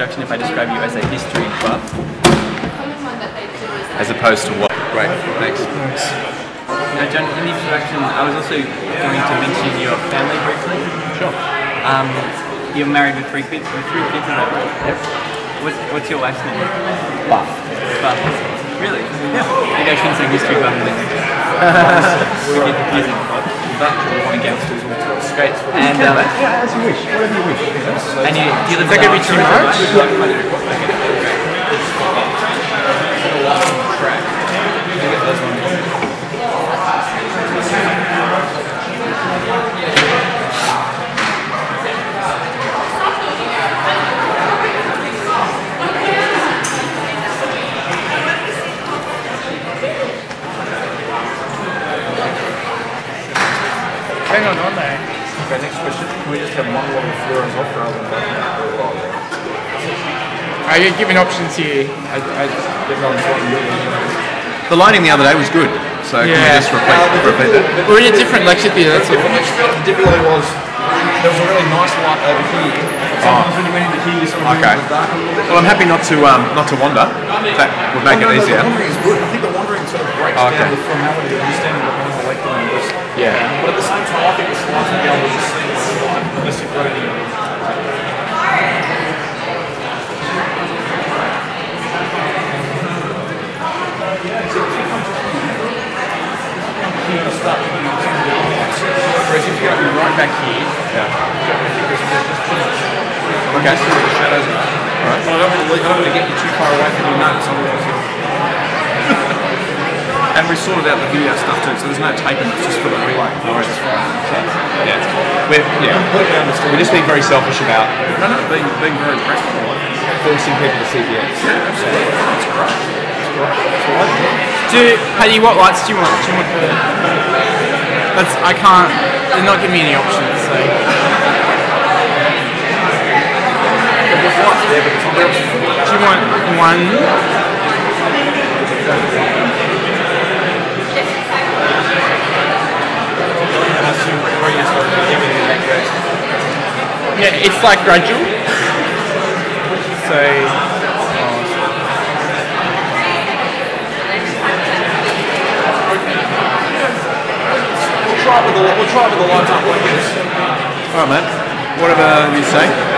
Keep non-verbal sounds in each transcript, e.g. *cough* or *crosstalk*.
introduction if I describe you as a history buff? As opposed to what? Great, thanks. Now, John, in the introduction, I was also going to mention your family briefly. Sure. Um, you're married with three kids. With three kids, is that right? Yep. What's, what's your wife's name? Buff. Buff. Really? Yeah. Maybe I shouldn't say history buff then. *laughs* we get confusing. But against us. Great. And um, Yeah, as you wish, whatever you wish. and you, do you live Is that gonna be too much? Hang on, on there. Okay, next question. Can we just have monologue of Florence off rather than like that for a while? Are you giving options here? I, I, The lighting the other day was good, so can we Yeah. just repeat, repeat that? we're in a different lecture theatre, that's all. What you felt the difficulty was there was a really nice light over here. Sometimes when you went into here, you sort of Okay. went into the dark a little bit. Well, I'm happy not to um, not to wander. That would make Oh, no, it no, easier. The wandering is good. I think the wandering sort of breaks Oh, okay. down the formality of you standing behind the lectern and just. Yeah. But at the same time, I think the slides would be able to just see unless you've got any. Whereas if you go right back here, Okay. the shadows are. Right. I don't want to, I don't want to get you too far away from your notes, otherwise. And we sorted out the video stuff too, so there's no taping, it's just for the. Which is. Yeah. We're, yeah. We're just being very selfish about No, no, being, being very practical. forcing people to see the ends. Yeah, absolutely. That's great. That's great. That's all do. Do, Paddy, what lights do you want? Do you want the... That's, I can't, they're not giving me any options, so... There's lights there, but it's not there. Do you want one? Where you start everything that goes. Yeah, it's like gradual. So... We'll try it with the we'll try it with the lights up like this. All right, mate. Whatever you say.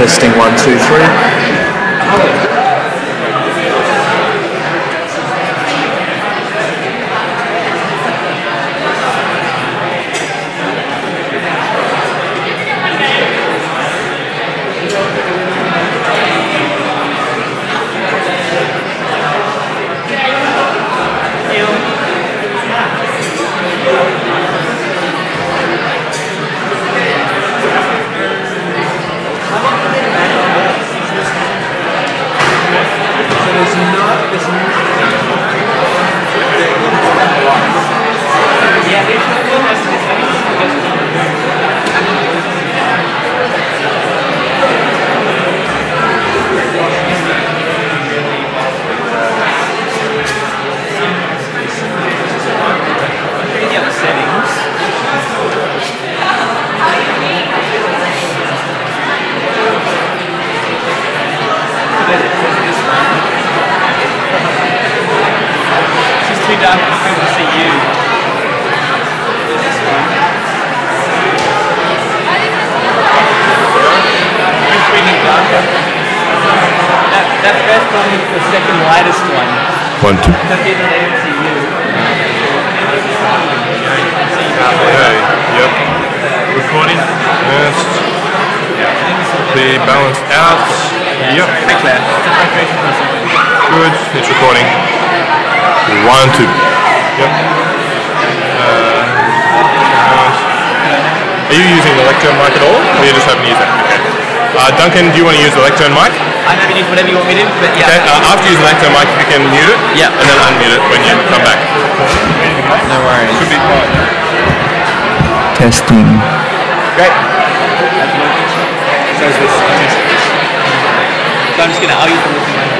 Testing one, two, three. any other settings, it's just too dark for people to see you. Just bring it darker. That, that first one is the second lightest one. One, two. So people don't see you. Okay, yep. Recording. Yes. The balance out. Yep. Hey Claire. Concentration for a second. Good. It's recording. One, two. Yep. Uh, balance. Are you using the lectern mic at all? Or you just happen to use that? Okay. Uh, Duncan, do you want to use the lectern mic? I I'm happy to use whatever you want me to, but yeah. Okay, uh, after using the lectern mic, you can mute it. Yeah. And then unmute it when you come back. No worries. Should be fine. Testing. Great. So is this. So I'm just gonna, I'll use the looking one.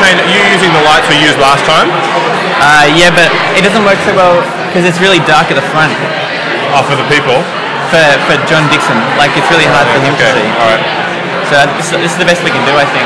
Are you using the lights we used last time? Uh, yeah, but it doesn't work so well because it's really dark at the front Oh, for the people. for, for John Dixon. Like, it's really hard for him Okay. to see. All right. So this, this is the best we can do, I think.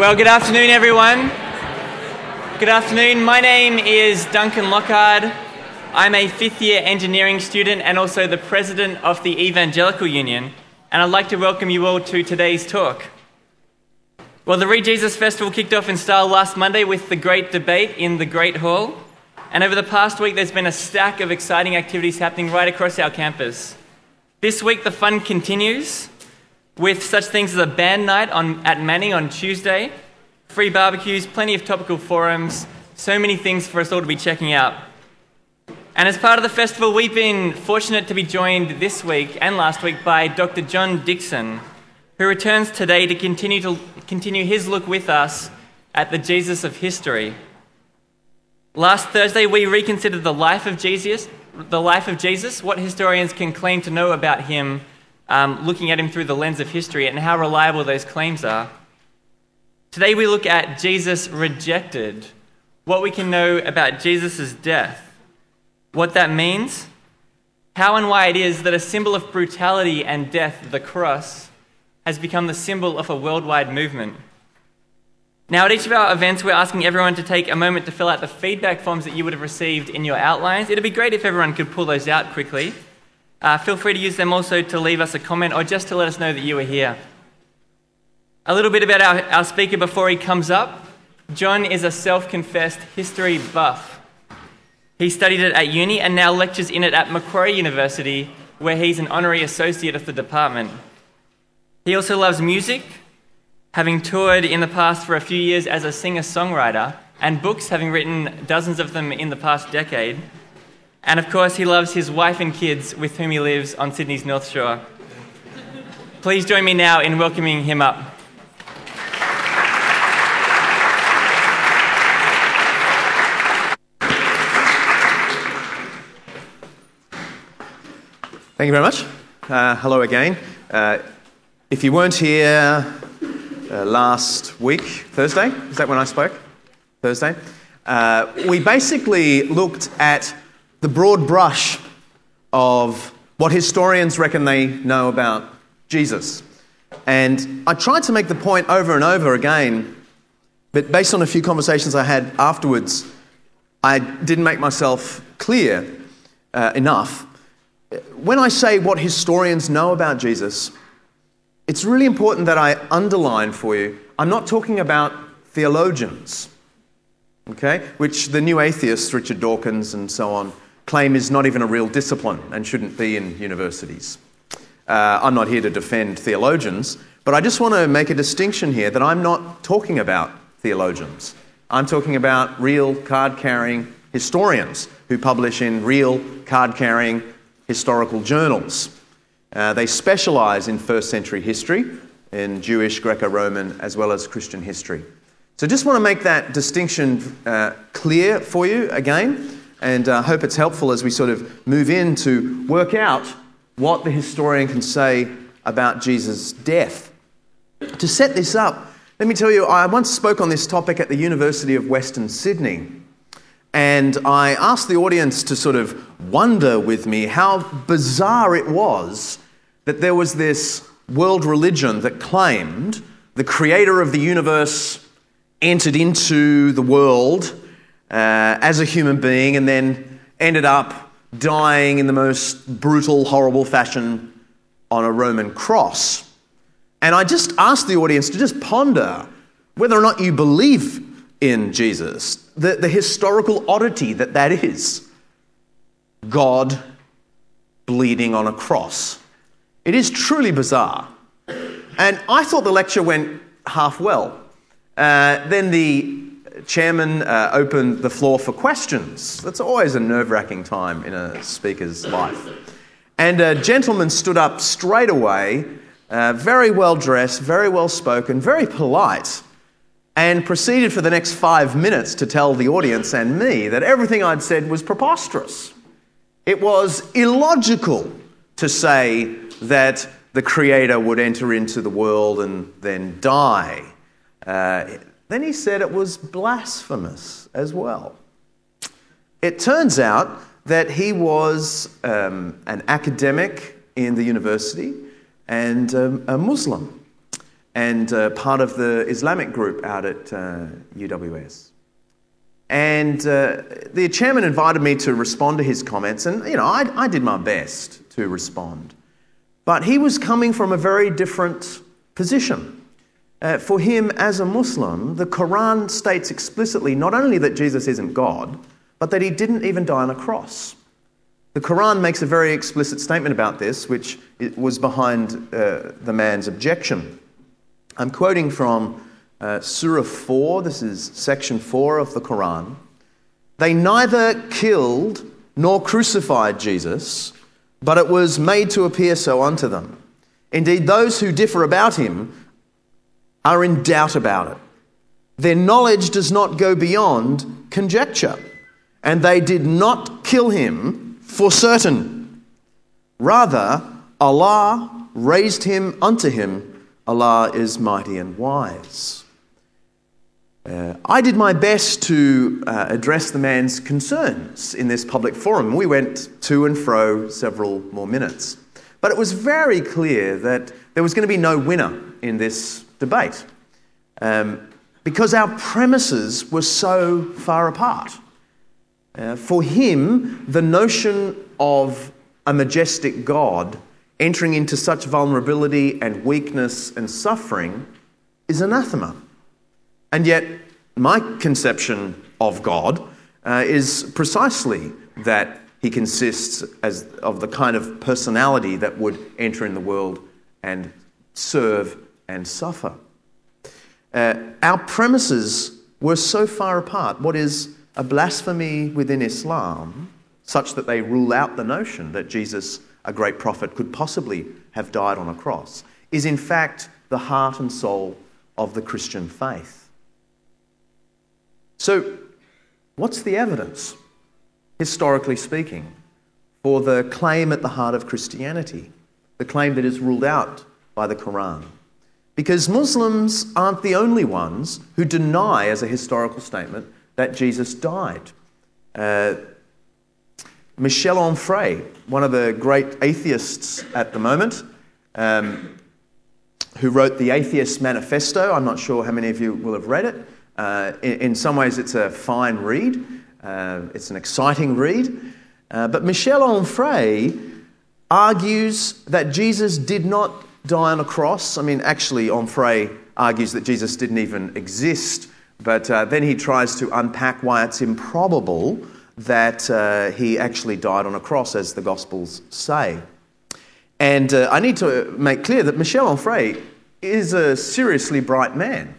Well, good afternoon, everyone. Good afternoon. My name is Duncan Lockhart. I'm a fifth year engineering student and also the president of the Evangelical Union, and I'd like to welcome you all to today's talk. Well, the Read Jesus Festival kicked off in style last Monday with the great debate in the Great Hall, and over the past week, there's been a stack of exciting activities happening right across our campus. This week, the fun continues with such things as a band night on, at Manning on Tuesday, free barbecues, plenty of topical forums, so many things for us all to be checking out. And as part of the festival, we've been fortunate to be joined this week and last week by Dr. John Dixon, who returns today to continue, to continue his look with us at the Jesus of history. Last Thursday, we reconsidered the life of Jesus, the life of Jesus, what historians can claim to know about him, um, looking at him through the lens of history, and how reliable those claims are. Today, we look at Jesus rejected, what we can know about Jesus' death, what that means, how and why it is that a symbol of brutality and death, the cross, has become the symbol of a worldwide movement. Now, at each of our events, we're asking everyone to take a moment to fill out the feedback forms that you would have received in your outlines. It'd be great if everyone could pull those out quickly. Uh, feel free to use them also to leave us a comment or just to let us know that you were here. A little bit about our, our speaker before he comes up. John is a self confessed history buff. He studied it at uni and now lectures in it at Macquarie University, where he's an honorary associate of the department. He also loves music, having toured in the past for a few years as a singer songwriter, and books, having written dozens of them in the past decade. And of course, he loves his wife and kids with whom he lives on Sydney's North Shore. Please join me now in welcoming him up. Thank you very much. Uh, hello again. Uh, if you weren't here uh, last week, Thursday, is that when I spoke? Thursday? Uh, we basically looked at the broad brush of what historians reckon they know about Jesus. And I tried to make the point over and over again, but based on a few conversations I had afterwards, I didn't make myself clear uh, enough. When I say what historians know about Jesus, it's really important that I underline for you I'm not talking about theologians, okay, which the new atheists, Richard Dawkins and so on, claim is not even a real discipline and shouldn't be in universities. Uh, I'm not here to defend theologians, but I just want to make a distinction here that I'm not talking about theologians. I'm talking about real card carrying historians who publish in real card carrying historical journals. Uh, they specialize in first century history, in Jewish, Greco Roman, as well as Christian history. So just want to make that distinction uh, clear for you again, and uh, hope it's helpful as we sort of move in to work out what the historian can say about Jesus' death. To set this up, let me tell you, I once spoke on this topic at the University of Western Sydney. And I asked the audience to sort of wonder with me how bizarre it was that there was this world religion that claimed the creator of the universe entered into the world as a human being and then ended up dying in the most brutal, horrible fashion on a Roman cross. And I just asked the audience to just ponder whether or not you believe in Jesus, the, the historical oddity that that is. God bleeding on a cross. It is truly bizarre. And I thought the lecture went half well. Uh, then the chairman uh, opened the floor for questions. That's always a nerve wracking time in a speaker's life. And a gentleman stood up straight away, uh, very well dressed, very well spoken, very polite, and proceeded for the next five minutes to tell the audience and me that everything I'd said was preposterous. It was illogical to say that the Creator would enter into the world and then die. Uh, then he said it was blasphemous as well. It turns out that he was um, an academic in the university and um, a Muslim and uh, part of the Islamic group out at uh, UWS. And uh, the chairman invited me to respond to his comments, and you know, I, I did my best to respond. But he was coming from a very different position. Uh, for him, as a Muslim, the Quran states explicitly not only that Jesus isn't God, but that he didn't even die on a cross. The Quran makes a very explicit statement about this, which was behind uh, the man's objection. I'm quoting from uh, Surah 4, this is section 4 of the Quran. They neither killed nor crucified Jesus, but it was made to appear so unto them. Indeed, those who differ about him are in doubt about it. Their knowledge does not go beyond conjecture, and they did not kill him for certain. Rather, Allah raised him unto him. Allah is mighty and wise. Uh, I did my best to uh, address the man's concerns in this public forum. We went to and fro several more minutes. But it was very clear that there was going to be no winner in this debate um, because our premises were so far apart. Uh, for him, the notion of a majestic God entering into such vulnerability and weakness and suffering is anathema. And yet, my conception of God uh, is precisely that he consists as, of the kind of personality that would enter in the world and serve and suffer. Uh, our premises were so far apart. What is a blasphemy within Islam, such that they rule out the notion that Jesus, a great prophet, could possibly have died on a cross, is in fact the heart and soul of the Christian faith. So, what's the evidence, historically speaking, for the claim at the heart of Christianity, the claim that is ruled out by the Quran? Because Muslims aren't the only ones who deny, as a historical statement, that Jesus died. Uh, Michel Onfray, one of the great atheists at the moment, um, who wrote the Atheist Manifesto. I'm not sure how many of you will have read it. Uh, in, in, some ways, it's a fine read, uh, it's an exciting read. Uh, but Michel Onfray argues that Jesus did not die on a cross. I mean, actually, Onfray argues that Jesus didn't even exist, but uh, then he tries to unpack why it's improbable that uh, he actually died on a cross, as the Gospels say. And uh, I need to make clear that Michel Onfray is a seriously bright man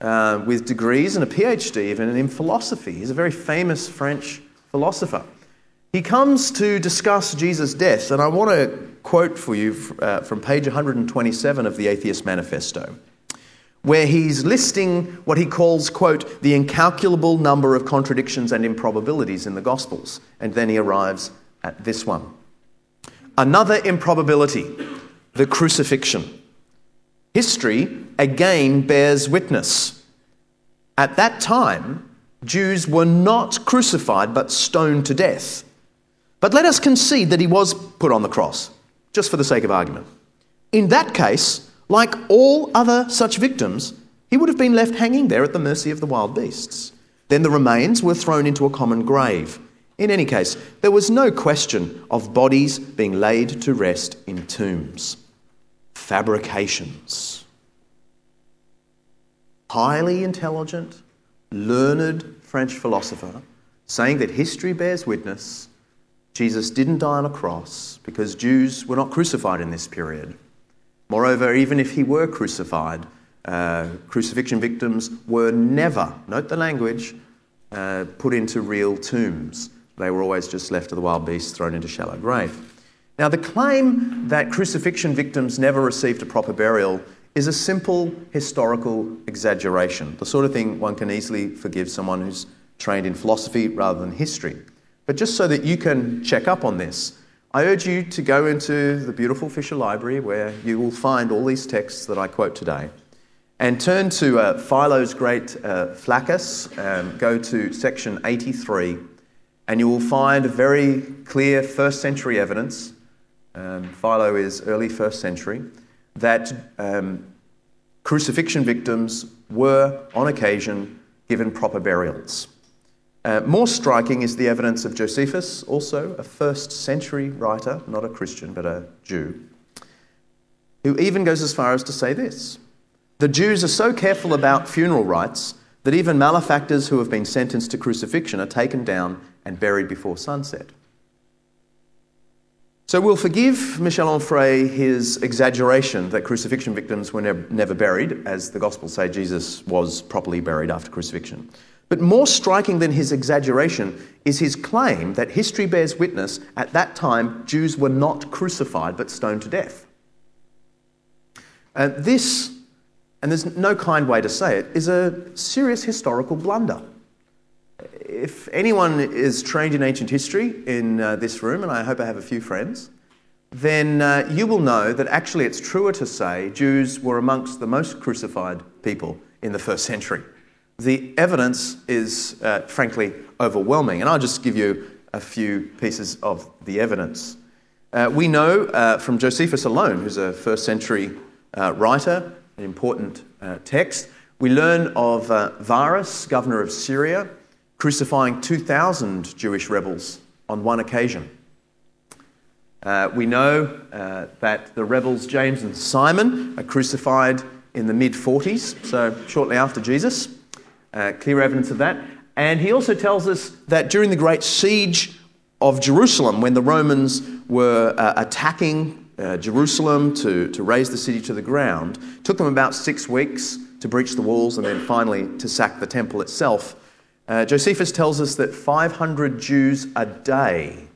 uh, with degrees and a PhD even in philosophy. He's a very famous French philosopher. He comes to discuss Jesus' death, and I want to quote for you uh, from page 127 of the Atheist Manifesto, where he's listing what he calls, quote, the incalculable number of contradictions and improbabilities in the Gospels. And then he arrives at this one. Another improbability, the crucifixion. History again bears witness. At that time, Jews were not crucified but stoned to death. But let us concede that he was put on the cross, just for the sake of argument. In that case, like all other such victims, he would have been left hanging there at the mercy of the wild beasts. Then the remains were thrown into a common grave. In any case, there was no question of bodies being laid to rest in tombs fabrications. Highly intelligent, learned French philosopher saying that history bears witness Jesus didn't die on a cross because Jews were not crucified in this period. Moreover, even if he were crucified, uh, crucifixion victims were never, note the language, uh, put into real tombs. They were always just left to the wild beasts, thrown into shallow grave. Now, the claim that crucifixion victims never received a proper burial is a simple historical exaggeration, the sort of thing one can easily forgive someone who's trained in philosophy rather than history. But just so that you can check up on this, I urge you to go into the beautiful Fisher Library where you will find all these texts that I quote today and turn to uh, Philo's great uh, Flaccus, um, go to section 83, and you will find very clear first century evidence um, Philo is early first century, that um, crucifixion victims were, on occasion, given proper burials. Uh, more striking is the evidence of Josephus, also a first century writer, not a Christian, but a Jew, who even goes as far as to say this The Jews are so careful about funeral rites that even malefactors who have been sentenced to crucifixion are taken down and buried before sunset. So we'll forgive Michel Onfray his exaggeration that crucifixion victims were never, never buried, as the Gospels say Jesus was properly buried after crucifixion. But more striking than his exaggeration is his claim that history bears witness at that time Jews were not crucified but stoned to death. Uh, this, and there's no kind way to say it, is a serious historical blunder. If anyone is trained in ancient history in uh, this room, and I hope I have a few friends, then uh, you will know that actually it's truer to say Jews were amongst the most crucified people in the first century. The evidence is, uh, frankly, overwhelming, and I'll just give you a few pieces of the evidence. Uh, we know uh, from Josephus alone, who's a first century uh, writer, an important uh, text, we learn of Varus, governor of Syria, crucifying 2,000 Jewish rebels on one occasion. Uh, we know uh, that the rebels James and Simon are crucified in the mid 40s, so shortly after Jesus. Uh, clear evidence of that. And he also tells us that during the great siege of Jerusalem, when the Romans were uh, attacking uh, Jerusalem to, to raze the city to the ground, took them about six weeks to breach the walls and then finally to sack the temple itself. Uh, Josephus tells us that 500 Jews a day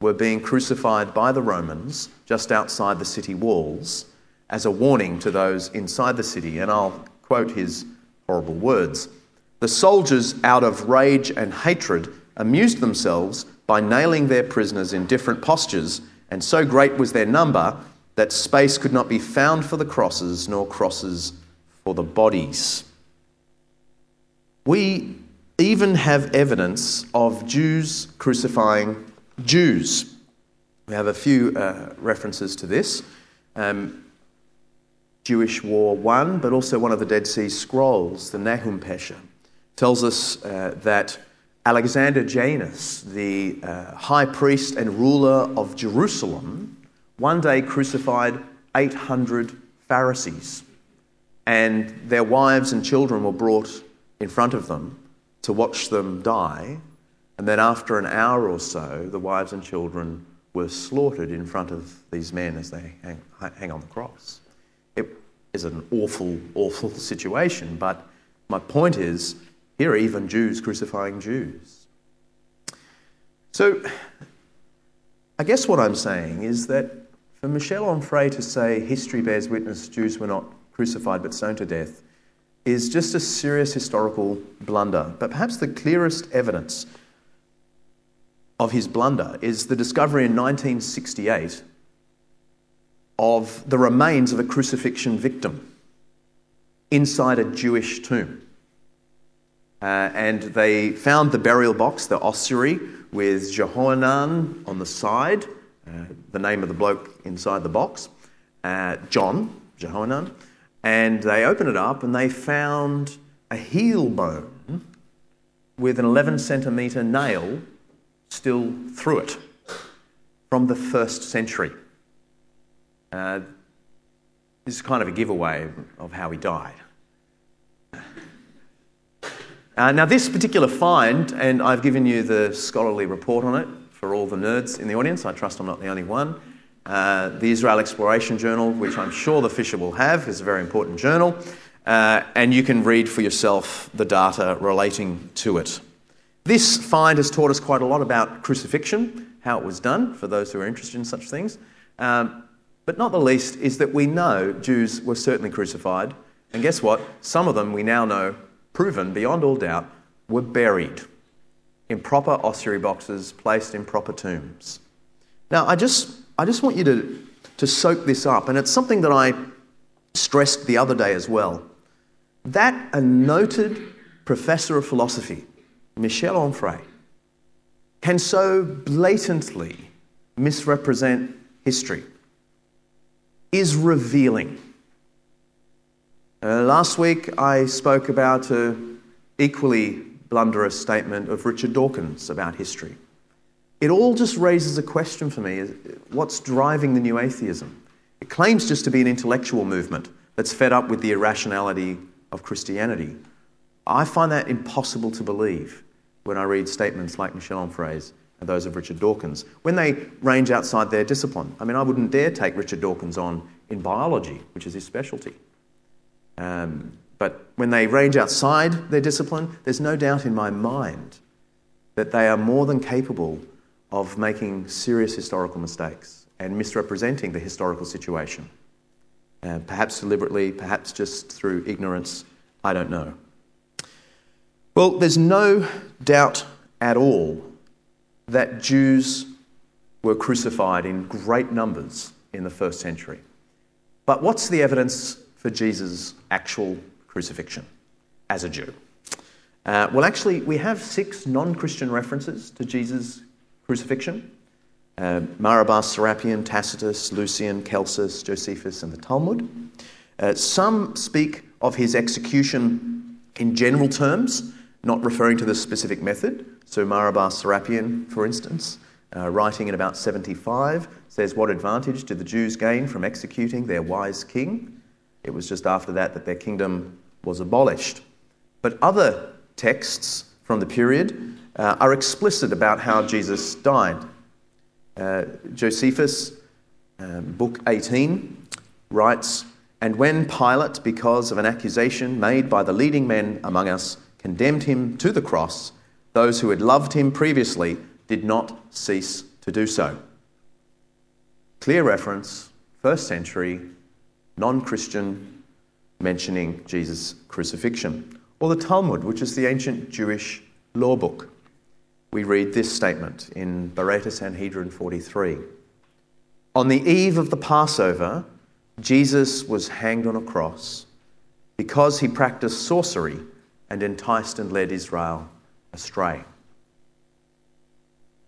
were being crucified by the Romans just outside the city walls as a warning to those inside the city. And I'll quote his horrible words The soldiers, out of rage and hatred, amused themselves by nailing their prisoners in different postures, and so great was their number that space could not be found for the crosses, nor crosses for the bodies. We even have evidence of Jews crucifying Jews. We have a few uh, references to this. Um, Jewish War 1, but also one of the Dead Sea Scrolls, the Nahum Pesher, tells us uh, that Alexander Jannaeus, the uh, high priest and ruler of Jerusalem, one day crucified 800 Pharisees, and their wives and children were brought in front of them to watch them die and then, after an hour or so, the wives and children were slaughtered in front of these men as they hang, hang on the cross. It is an awful, awful *laughs* situation, but my point is here are even Jews crucifying Jews. So, I guess what I'm saying is that for Michel Onfray to say history bears witness Jews were not crucified but stoned to death is just a serious historical blunder. But perhaps the clearest evidence of his blunder is the discovery in 1968 of the remains of a crucifixion victim inside a Jewish tomb. Uh, and they found the burial box, the ossuary, with Jehohanan on the side, uh, the name of the bloke inside the box, uh, John, Jehohanan. And they opened it up and they found a heel bone with an 11 centimetre nail still through it from the first century. Uh, this is kind of a giveaway of how he died. Uh, now, this particular find, and I've given you the scholarly report on it for all the nerds in the audience, I trust I'm not the only one. Uh, the Israel Exploration Journal, which I'm sure the Fisher will have, is a very important journal, uh, and you can read for yourself the data relating to it. This find has taught us quite a lot about crucifixion, how it was done, for those who are interested in such things. Um, but not the least is that we know Jews were certainly crucified. And guess what? Some of them we now know, proven beyond all doubt, were buried in proper ossuary boxes placed in proper tombs. Now, I just, I just want you to, to soak this up, and it's something that I stressed the other day as well. That a noted professor of philosophy Michel Onfray, can so blatantly misrepresent history is revealing. Uh, last week I spoke about an equally blunderous statement of Richard Dawkins about history. It all just raises a question for me what's driving the new atheism? It claims just to be an intellectual movement that's fed up with the irrationality of Christianity. I find that impossible to believe when I read statements like Michel Onfray's and those of Richard Dawkins, when they range outside their discipline. I mean, I wouldn't dare take Richard Dawkins on in biology, which is his specialty. Um, but when they range outside their discipline, there's no doubt in my mind that they are more than capable of making serious historical mistakes and misrepresenting the historical situation. Uh, perhaps deliberately, perhaps just through ignorance. I don't know. Well, there's no doubt at all that Jews were crucified in great numbers in the first century. But what's the evidence for Jesus' actual crucifixion as a Jew? Uh, well, actually, we have six non Christian references to Jesus' crucifixion uh, Mara bar, Serapion, Tacitus, Lucian, Celsus, Josephus, and the Talmud. Uh, some speak of his execution in general terms, not referring to the specific method. So, Mara bar Serapion, for instance, uh, writing in about 75, says, What advantage did the Jews gain from executing their wise king? It was just after that that their kingdom was abolished. But other texts from the period uh, are explicit about how Jesus died. Uh, Josephus, um, book 18, writes, And when Pilate, because of an accusation made by the leading men among us, condemned him to the cross, those who had loved him previously did not cease to do so. Clear reference, first century, non Christian, mentioning Jesus' crucifixion. Or the Talmud, which is the ancient Jewish law book. We read this statement in Baraita Sanhedrin 43. On the eve of the Passover, Jesus was hanged on a cross because he practiced sorcery and enticed and led Israel astray.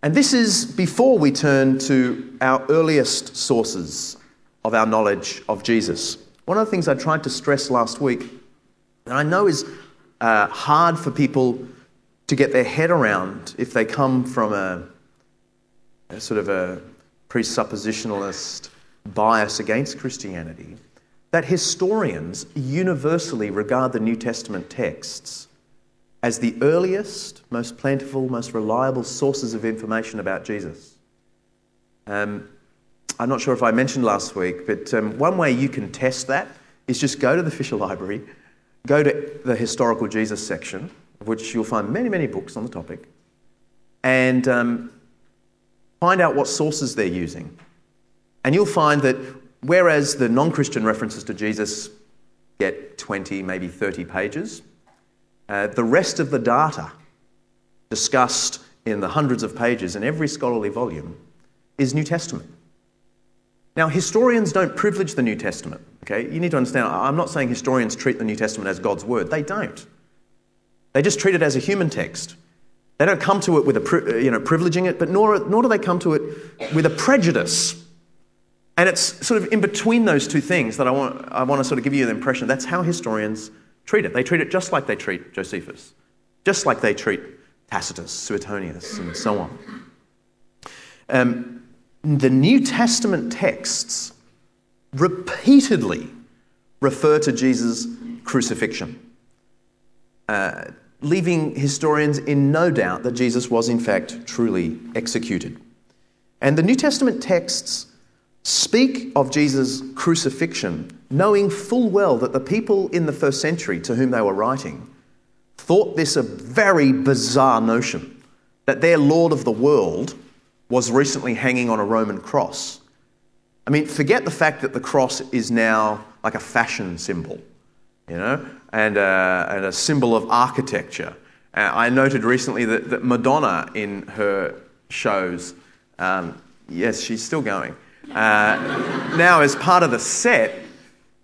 And this is before we turn to our earliest sources of our knowledge of Jesus. One of the things I tried to stress last week, and I know is uh, hard for people to get their head around if they come from a, a sort of a presuppositionalist bias against Christianity, that historians universally regard the New Testament texts as the earliest, most plentiful, most reliable sources of information about Jesus. Um, I'm not sure if I mentioned last week, but um, one way you can test that is just go to the Fisher Library, go to the historical Jesus section, of which you'll find many, many books on the topic, and um, find out what sources they're using. And you'll find that whereas the non Christian references to Jesus get 20, maybe 30 pages, uh, the rest of the data discussed in the hundreds of pages in every scholarly volume is New Testament. Now, historians don't privilege the New Testament. Okay, you need to understand. I'm not saying historians treat the New Testament as God's word. They don't. They just treat it as a human text. They don't come to it with a you know privileging it, but nor nor do they come to it with a prejudice. And it's sort of in between those two things that I want I want to sort of give you the impression that's how historians treat it. They treat it just like they treat Josephus, just like they treat Tacitus, Suetonius, and so on. Um, the New Testament texts repeatedly refer to Jesus' crucifixion, uh, leaving historians in no doubt that Jesus was, in fact, truly executed. And the New Testament texts speak of Jesus' crucifixion, knowing full well that the people in the first century to whom they were writing thought this a very bizarre notion that their Lord of the world was recently hanging on a Roman cross. I mean, forget the fact that the cross is now like a fashion symbol, you know, and, uh, and a symbol of architecture. Uh, I noted recently that, that Madonna in her shows, um, yes, she's still going, uh, now, as part of the set,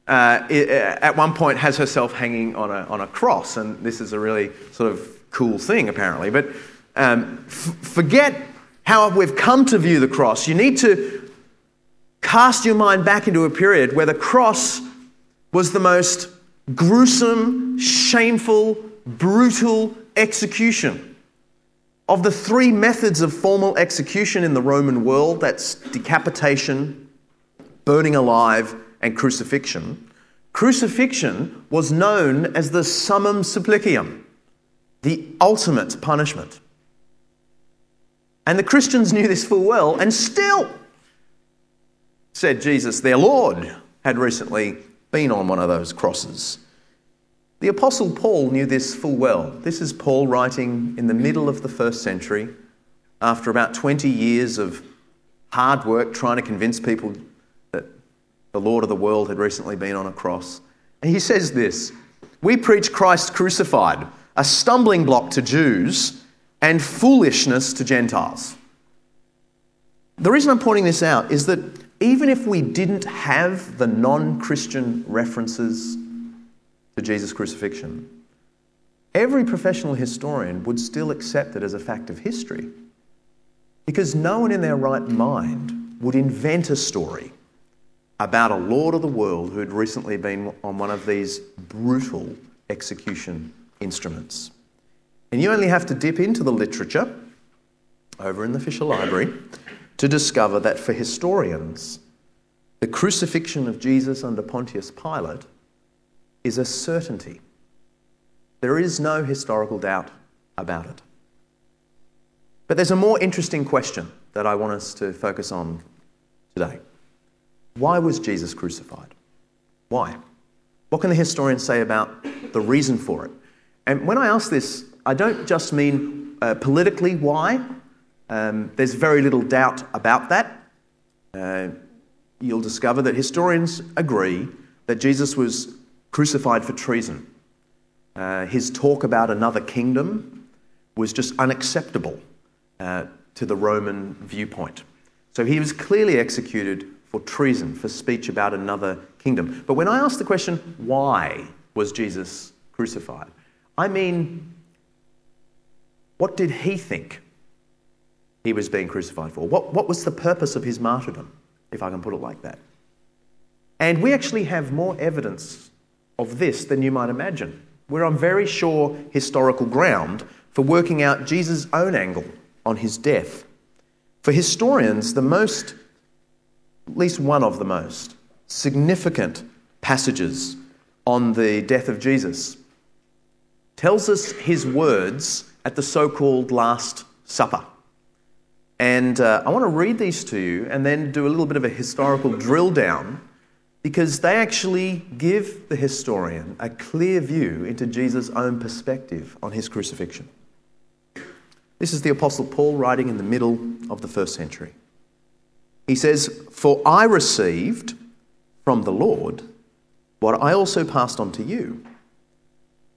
uh, it, uh, at one point has herself hanging on a, on a cross, and this is a really sort of cool thing, apparently. But um, f- forget how we've come to view the cross. You need to cast your mind back into a period where the cross was the most gruesome, shameful, brutal execution of the three methods of formal execution in the Roman world that's decapitation, burning alive, and crucifixion. Crucifixion was known as the summum supplicium, the ultimate punishment. And the Christians knew this full well and still said Jesus, their Lord, had recently been on one of those crosses. The Apostle Paul knew this full well. This is Paul writing in the middle of the first century after about 20 years of hard work trying to convince people that the Lord of the world, had recently been on a cross. And he says this We preach Christ crucified, a stumbling block to Jews and foolishness to Gentiles. The reason I'm pointing this out is that even if we didn't have the non Christian references to Jesus' crucifixion, every professional historian would still accept it as a fact of history. Because no one in their right mind would invent a story about a Lord of the world who had recently been on one of these brutal execution instruments. And you only have to dip into the literature over in the Fisher Library to discover that for historians, the crucifixion of Jesus under Pontius Pilate is a certainty. There is no historical doubt about it. But there's a more interesting question that I want us to focus on today. Why was Jesus crucified? Why? What can the historians say about the reason for it? And when I ask this, I don't just mean uh, politically why. Um, there's very little doubt about that. Uh, you'll discover that historians agree that Jesus was crucified for treason. Uh, his talk about another kingdom was just unacceptable uh, to the Roman viewpoint. So he was clearly executed for treason, for speech about another kingdom. But when I ask the question, why was Jesus crucified? I mean, what did he think he was being crucified for? What, what was the purpose of his martyrdom, if I can put it like that? And we actually have more evidence of this than you might imagine. We're on very sure historical ground for working out Jesus' own angle on his death. For historians, the most, at least one of the most, significant passages on the death of Jesus tells us his words at the so called Last Supper. And uh, I want to read these to you and then do a little bit of a historical drill down because they actually give the historian a clear view into Jesus' own perspective on his crucifixion. This is the Apostle Paul writing in the middle of the first century. He says, For I received from the Lord what I also passed on to you.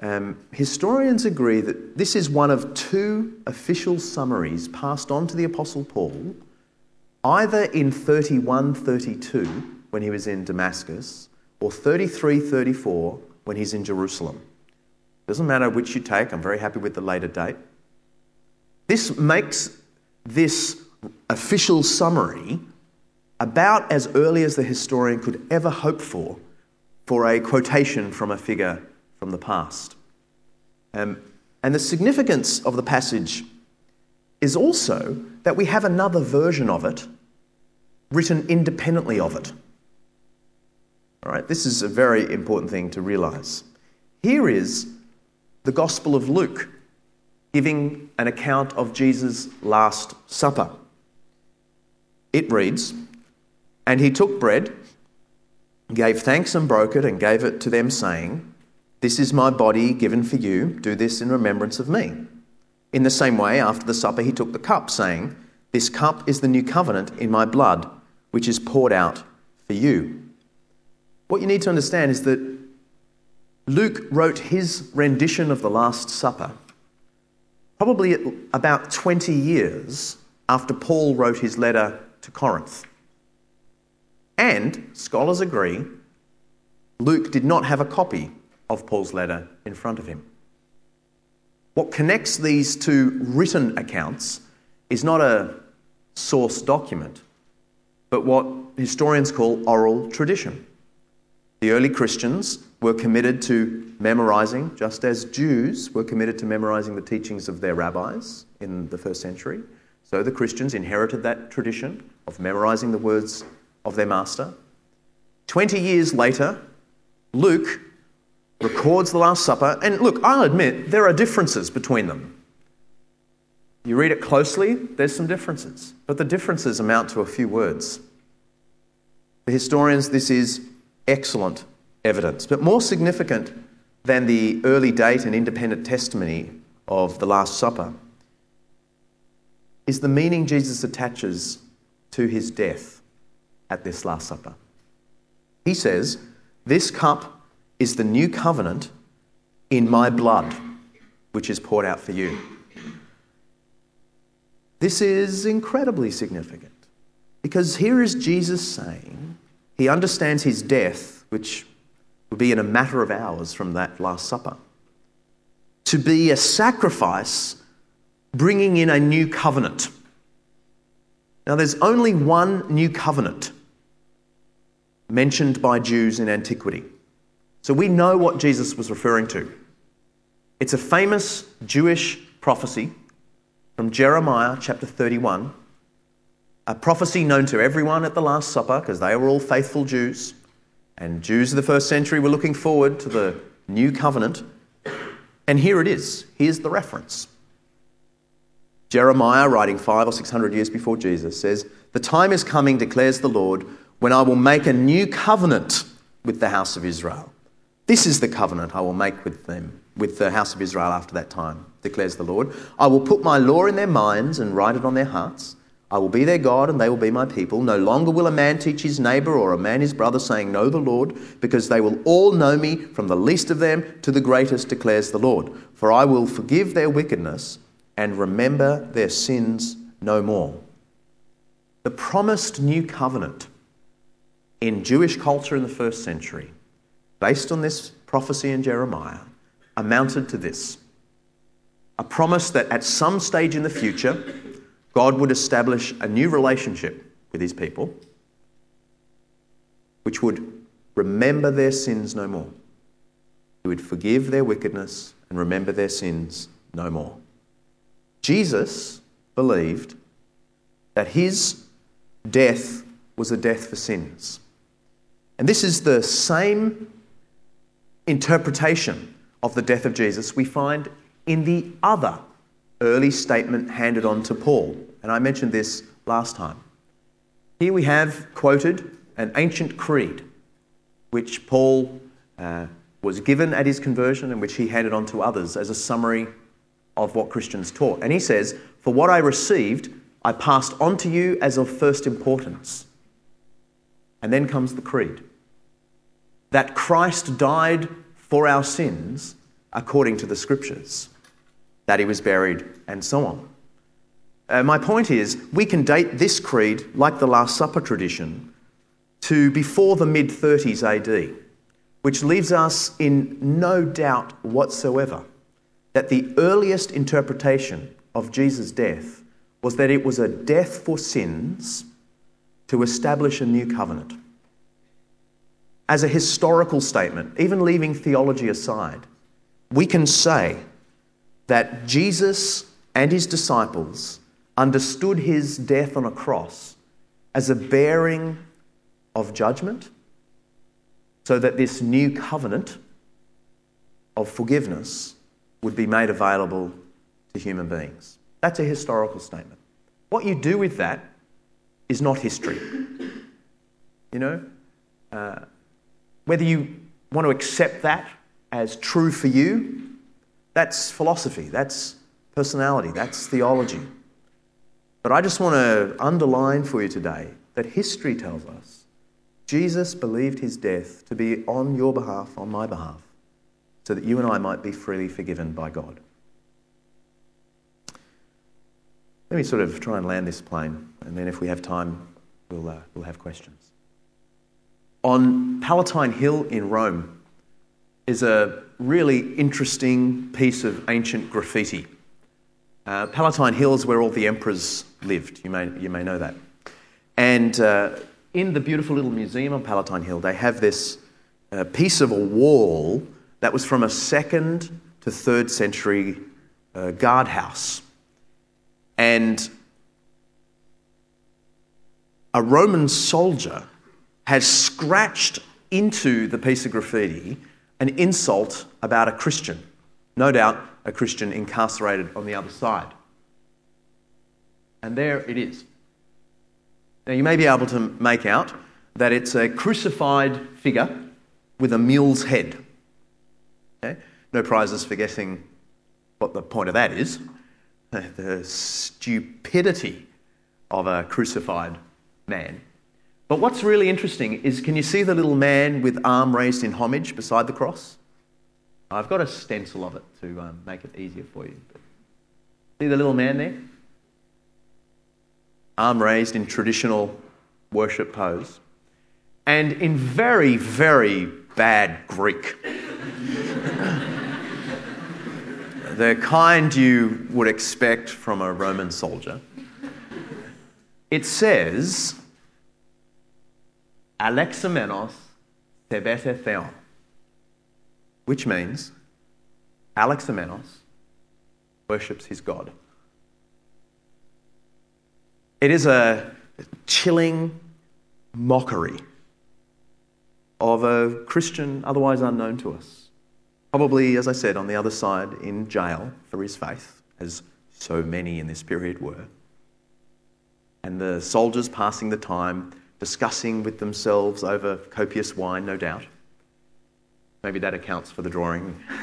Um, historians agree that this is one of two official summaries passed on to the Apostle Paul, either in 31 32, when he was in Damascus, or 33 34, when he's in Jerusalem. Doesn't matter which you take, I'm very happy with the later date. This makes this official summary about as early as the historian could ever hope for for a quotation from a figure from the past. Um, and the significance of the passage is also that we have another version of it written independently of it. All right, this is a very important thing to realize. Here is the Gospel of Luke giving an account of Jesus' Last Supper. It reads, And he took bread, gave thanks and broke it, and gave it to them, saying, this is my body given for you. Do this in remembrance of me. In the same way, after the supper, he took the cup, saying, This cup is the new covenant in my blood, which is poured out for you. What you need to understand is that Luke wrote his rendition of the Last Supper probably about 20 years after Paul wrote his letter to Corinth. And scholars agree, Luke did not have a copy of Paul's letter in front of him. What connects these two written accounts is not a source document, but what historians call oral tradition. The early Christians were committed to memorizing, just as Jews were committed to memorizing the teachings of their rabbis in the first century. So the Christians inherited that tradition of memorizing the words of their master. Twenty years later, Luke records the Last Supper, and look, I'll admit there are differences between them. You read it closely, there's some differences, but the differences amount to a few words. For historians, this is excellent evidence, but more significant than the early date and independent testimony of the Last Supper is the meaning Jesus attaches to his death at this Last Supper. He says, This cup is the new covenant in my blood, which is poured out for you. This is incredibly significant because here is Jesus saying he understands his death, which would be in a matter of hours from that Last Supper, to be a sacrifice bringing in a new covenant. Now, there's only one new covenant mentioned by Jews in antiquity. So we know what Jesus was referring to. It's a famous Jewish prophecy from Jeremiah chapter 31, a prophecy known to everyone at the Last Supper because they were all faithful Jews. And Jews of the first century were looking forward to the new covenant. And here it is. Here's the reference. Jeremiah, writing five or six hundred years before Jesus, says, The time is coming, declares the Lord, when I will make a new covenant with the house of Israel. This is the covenant I will make with them, with the house of Israel after that time, declares the Lord. I will put my law in their minds and write it on their hearts. I will be their God and they will be my people. No longer will a man teach his neighbor or a man his brother, saying, Know the Lord, because they will all know me, from the least of them to the greatest, declares the Lord. For I will forgive their wickedness and remember their sins no more. The promised new covenant in Jewish culture in the first century, based on this prophecy in Jeremiah, amounted to this a promise that at some stage in the future, God would establish a new relationship with his people, which would remember their sins no more. He would forgive their wickedness and remember their sins no more. Jesus believed that his death was a death for sins. And this is the same interpretation of the death of Jesus we find in the other early statement handed on to Paul. And I mentioned this last time. Here we have quoted an ancient creed which Paul uh, was given at his conversion and which he handed on to others as a summary of what Christians taught. And he says, For what I received, I passed on to you as of first importance. And then comes the creed that Christ died for our sins according to the scriptures, that he was buried, and so on. Uh, my point is, we can date this creed, like the Last Supper tradition, to before the mid 30s AD, which leaves us in no doubt whatsoever that the earliest interpretation of Jesus' death was that it was a death for sins to establish a new covenant. As a historical statement, even leaving theology aside, we can say that Jesus and his disciples understood his death on a cross as a bearing of judgment, so that this new covenant of forgiveness would be made available to human beings. That's a historical statement. What you do with that is not history. You know, uh, whether you want to accept that as true for you, that's philosophy, that's personality, that's theology. But I just want to underline for you today that history tells us Jesus believed his death to be on your behalf, on my behalf, so that you and I might be freely forgiven by God. Let me sort of try and land this plane, and then if we have time, we'll, uh, we'll have questions. On Palatine Hill in Rome is a really interesting piece of ancient graffiti. Uh, Palatine Hill is where all the emperors lived. You may, you may know that. And uh, in the beautiful little museum on Palatine Hill, they have this uh, piece of a wall that was from a second to third century uh, guardhouse. And a Roman soldier has scratched into the piece of graffiti an insult about a Christian, no doubt a Christian incarcerated on the other side. And there it is. Now, you may be able to make out that it's a crucified figure with a mule's head. Okay? No prizes for guessing what the point of that is. *laughs* The stupidity of a crucified man. But what's really interesting is can you see the little man with arm raised in homage beside the cross? I've got a stencil of it to um, make it easier for you. See the little man there? Arm raised in traditional worship pose. And in very, very bad Greek. *laughs* the kind you would expect from a Roman soldier. It says, Alexamenos sebete theon, which means Alexamenos worships his God. It is a chilling mockery of a Christian otherwise unknown to us. Probably, as I said, on the other side in jail for his faith, as so many in this period were. And the soldiers passing the time discussing with themselves over copious wine, no doubt. Maybe that accounts for the drawing *laughs*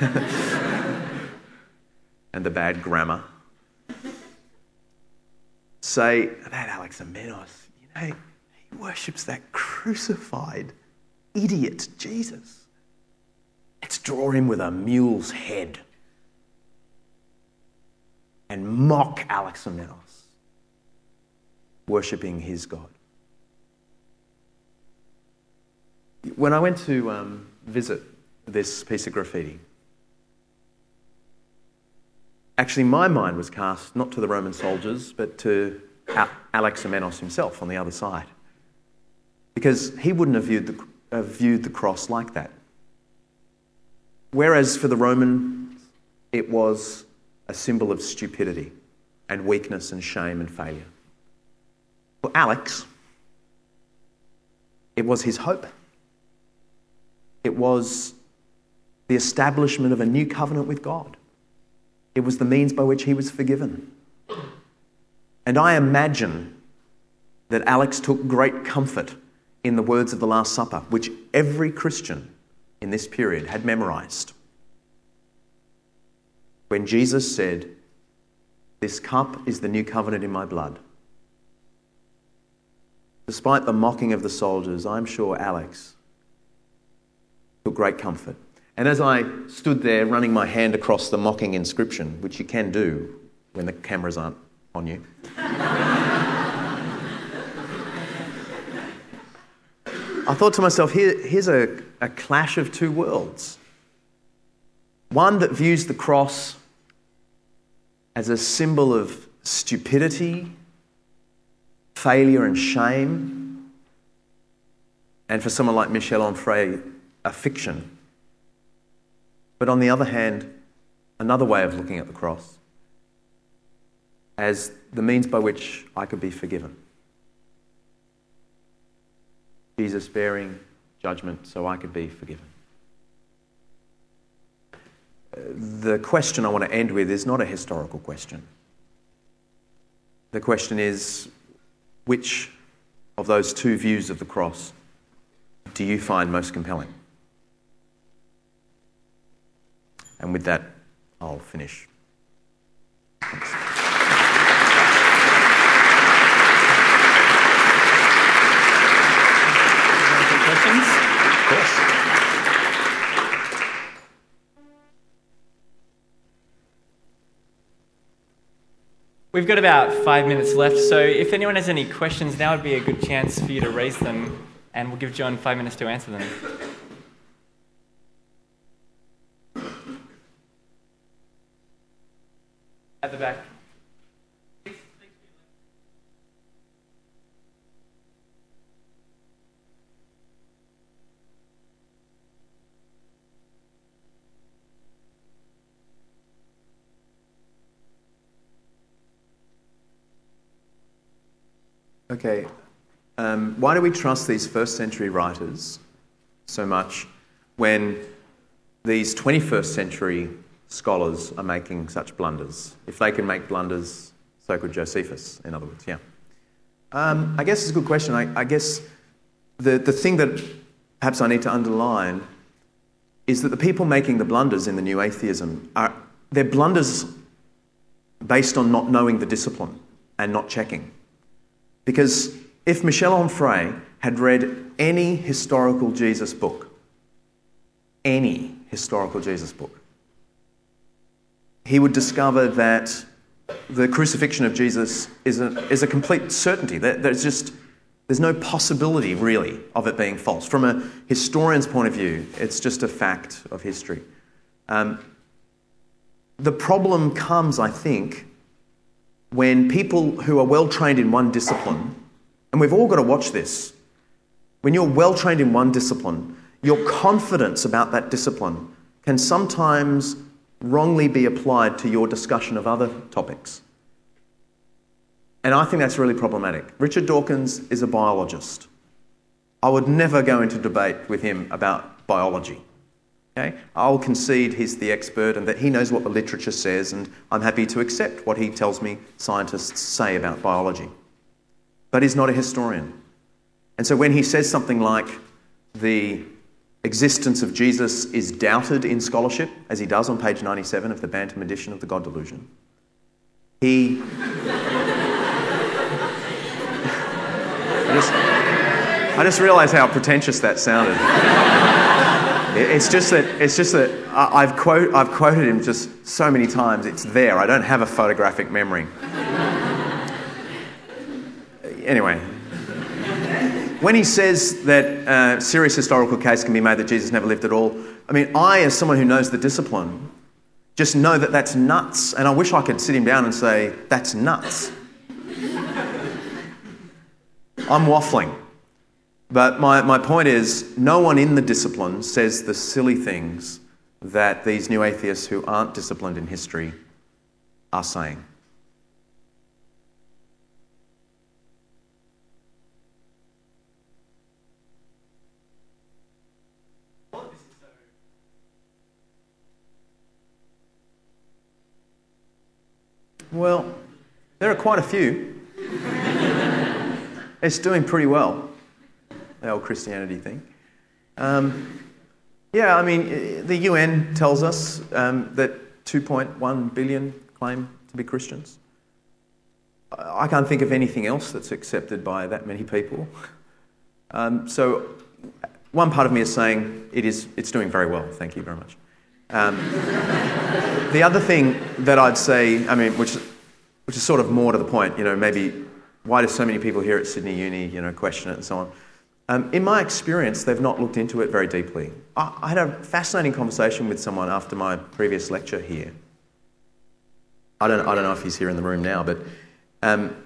and the bad grammar. Say about Alexamenos, you know, he worships that crucified idiot Jesus. Let's draw him with a mule's head and mock Alexamenos, worshipping his God. When I went to um, visit this piece of graffiti, actually my mind was cast not to the Roman soldiers, but to Alexamenos himself on the other side. Because he wouldn't have viewed the, viewed the cross like that. Whereas for the Romans, it was a symbol of stupidity and weakness and shame and failure. For Alex, it was his hope. It was the establishment of a new covenant with God. It was the means by which he was forgiven. And I imagine that Alex took great comfort in the words of the Last Supper, which every Christian in this period had memorized. When Jesus said, This cup is the new covenant in my blood. Despite the mocking of the soldiers, I'm sure Alex took great comfort. And as I stood there running my hand across the mocking inscription, which you can do when the cameras aren't on you, I thought to myself, here, here's a, a clash of two worlds. One that views the cross as a symbol of stupidity, failure, and shame. And for someone like Michel Onfray, a fiction. But on the other hand, another way of looking at the cross as the means by which I could be forgiven. Jesus bearing judgment so I could be forgiven. The question I want to end with is not a historical question. The question is which of those two views of the cross do you find most compelling? And with that, I'll finish. Thanks. We've got about five minutes left, so if anyone has any questions, now would be a good chance for you to raise them, and we'll give John five minutes to answer them. At the back. Okay. Um, why do we trust these first century writers so much when these 21st century scholars are making such blunders. If they can make blunders, so could Josephus, in other words, yeah. Um, I guess it's a good question. I, I guess the, the thing that perhaps I need to underline is that the people making the blunders in the new atheism are they're blunders based on not knowing the discipline and not checking. Because if Michel Onfray had read any historical Jesus book, any historical Jesus book, he would discover that the crucifixion of Jesus is a, is a complete certainty. There's just there's no possibility really of it being false. From a historian's point of view, it's just a fact of history. Um, the problem comes, I think, when people who are well trained in one discipline, and we've all got to watch this, when you're well trained in one discipline, your confidence about that discipline can sometimes wrongly be applied to your discussion of other topics. And I think that's really problematic. Richard Dawkins is a biologist. I would never go into debate with him about biology. Okay? I'll concede he's the expert and that he knows what the literature says, and I'm happy to accept what he tells me scientists say about biology. But he's not a historian. And so when he says something like the existence of Jesus is doubted in scholarship, as he does on page 97 of the Bantam edition of The God Delusion, he. *laughs* I just, I just realised how pretentious that sounded. It's just that, it's just that I've, quote, I've quoted him just so many times, it's there. I don't have a photographic memory. anyway, when he says that a uh, serious historical case can be made that Jesus never lived at all, I mean, I, as someone who knows the discipline, just know that that's nuts. And I wish I could sit him down and say, that's nuts. I'm waffling. But my, my point is, no one in the discipline says the silly things that these new atheists who aren't disciplined in history are saying. Well, there are quite a few. *laughs* it's doing pretty well the old Christianity thing. Um, yeah, I mean, the UN tells us um, that 2.1 billion claim to be Christians. I can't think of anything else that's accepted by that many people. Um, so, one part of me is saying it is, it's doing very well. Thank you very much. Um, *laughs* the other thing that I'd say, I mean, which, which is sort of more to the point, you know, maybe why do so many people here at Sydney Uni, you know, question it and so on? Um, in my experience, they've not looked into it very deeply. I, I, had a fascinating conversation with someone after my previous lecture here. I don't, I don't know if he's here in the room now, but um,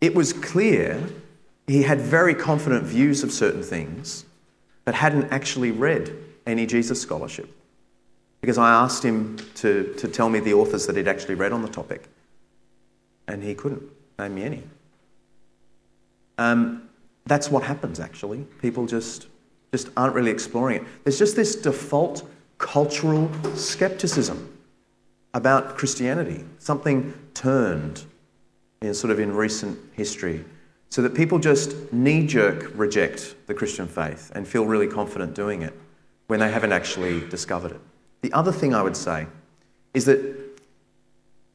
it was clear he had very confident views of certain things, but hadn't actually read any Jesus scholarship. Because I asked him to, to tell me the authors that he'd actually read on the topic, and he couldn't name me any. Um, that's what happens, actually. People just, just aren't really exploring it. There's just this default cultural skepticism about Christianity. Something turned in sort of in recent history so that people just knee jerk reject the Christian faith and feel really confident doing it when they haven't actually discovered it. The other thing I would say is that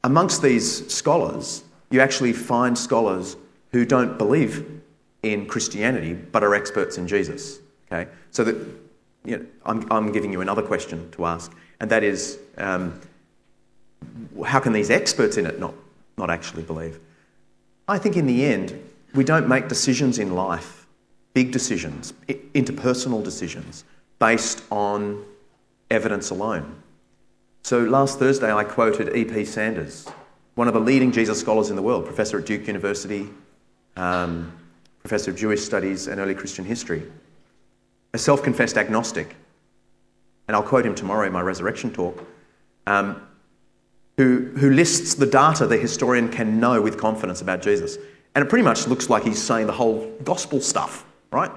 amongst these scholars, you actually find scholars who don't believe in Christianity but are experts in Jesus. Okay? So that you know, I'm, I'm giving you another question to ask, and that is um, how can these experts in it not, not actually believe? I think in the end, we don't make decisions in life, big decisions, interpersonal decisions, based on evidence alone. So last Thursday, I quoted E.P. Sanders, one of the leading Jesus scholars in the world, professor at Duke University, um, professor of Jewish studies and early Christian history, a self confessed agnostic. And I'll quote him tomorrow in my resurrection talk, um, who, who lists the data the historian can know with confidence about Jesus. And it pretty much looks like he's saying the whole gospel stuff, right?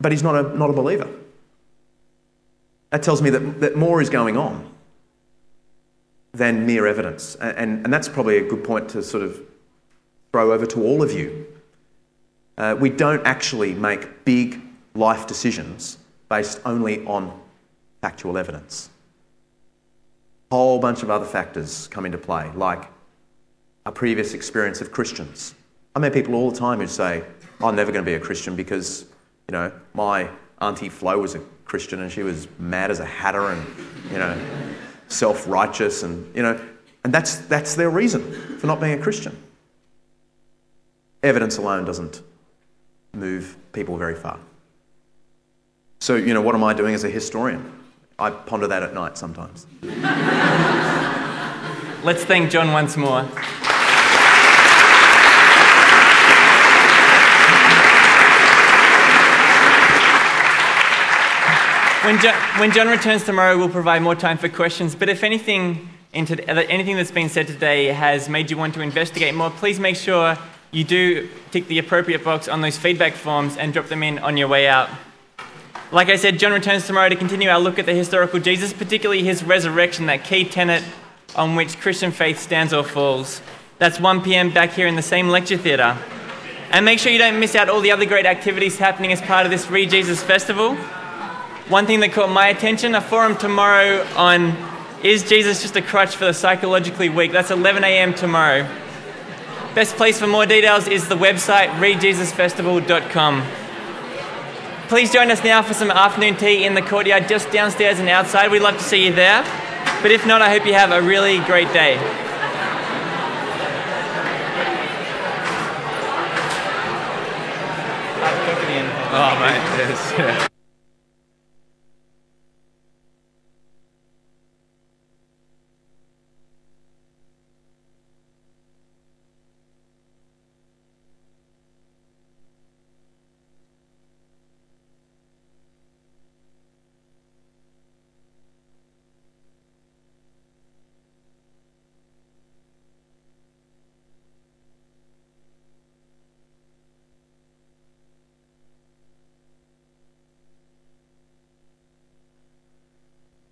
but he's not a, not a believer. That tells me that, that more is going on than mere evidence. And, and, and that's probably a good point to sort of throw over to all of you. Uh, we don't actually make big life decisions based only on factual evidence. A whole bunch of other factors come into play, like our previous experience of Christians. I meet people all the time who say, I'm never going to be a Christian because, you know, my auntie Flo was a Christian and she was mad as a hatter and, you know, self righteous and, you know, and that's, that's their reason for not being a Christian. Evidence alone doesn't move people very far. So, you know, what am I doing as a historian? I ponder that at night sometimes. *laughs* Let's thank John once more. When John, when John returns tomorrow, we'll provide more time for questions. But if anything, anything that's been said today has made you want to investigate more, please make sure you do tick the appropriate box on those feedback forms and drop them in on your way out. Like I said, John returns tomorrow to continue our look at the historical Jesus, particularly his resurrection, that key tenet on which Christian faith stands or falls. That's 1 p.m. back here in the same lecture theatre. And make sure you don't miss out all the other great activities happening as part of this Re Jesus Festival. One thing that caught my attention a forum tomorrow on Is Jesus Just a Crutch for the Psychologically Weak? That's 11 a.m. tomorrow. Best place for more details is the website readjesusfestival.com. Please join us now for some afternoon tea in the courtyard just downstairs and outside. We'd love to see you there. But if not, I hope you have a really great day. Oh, mate, yes.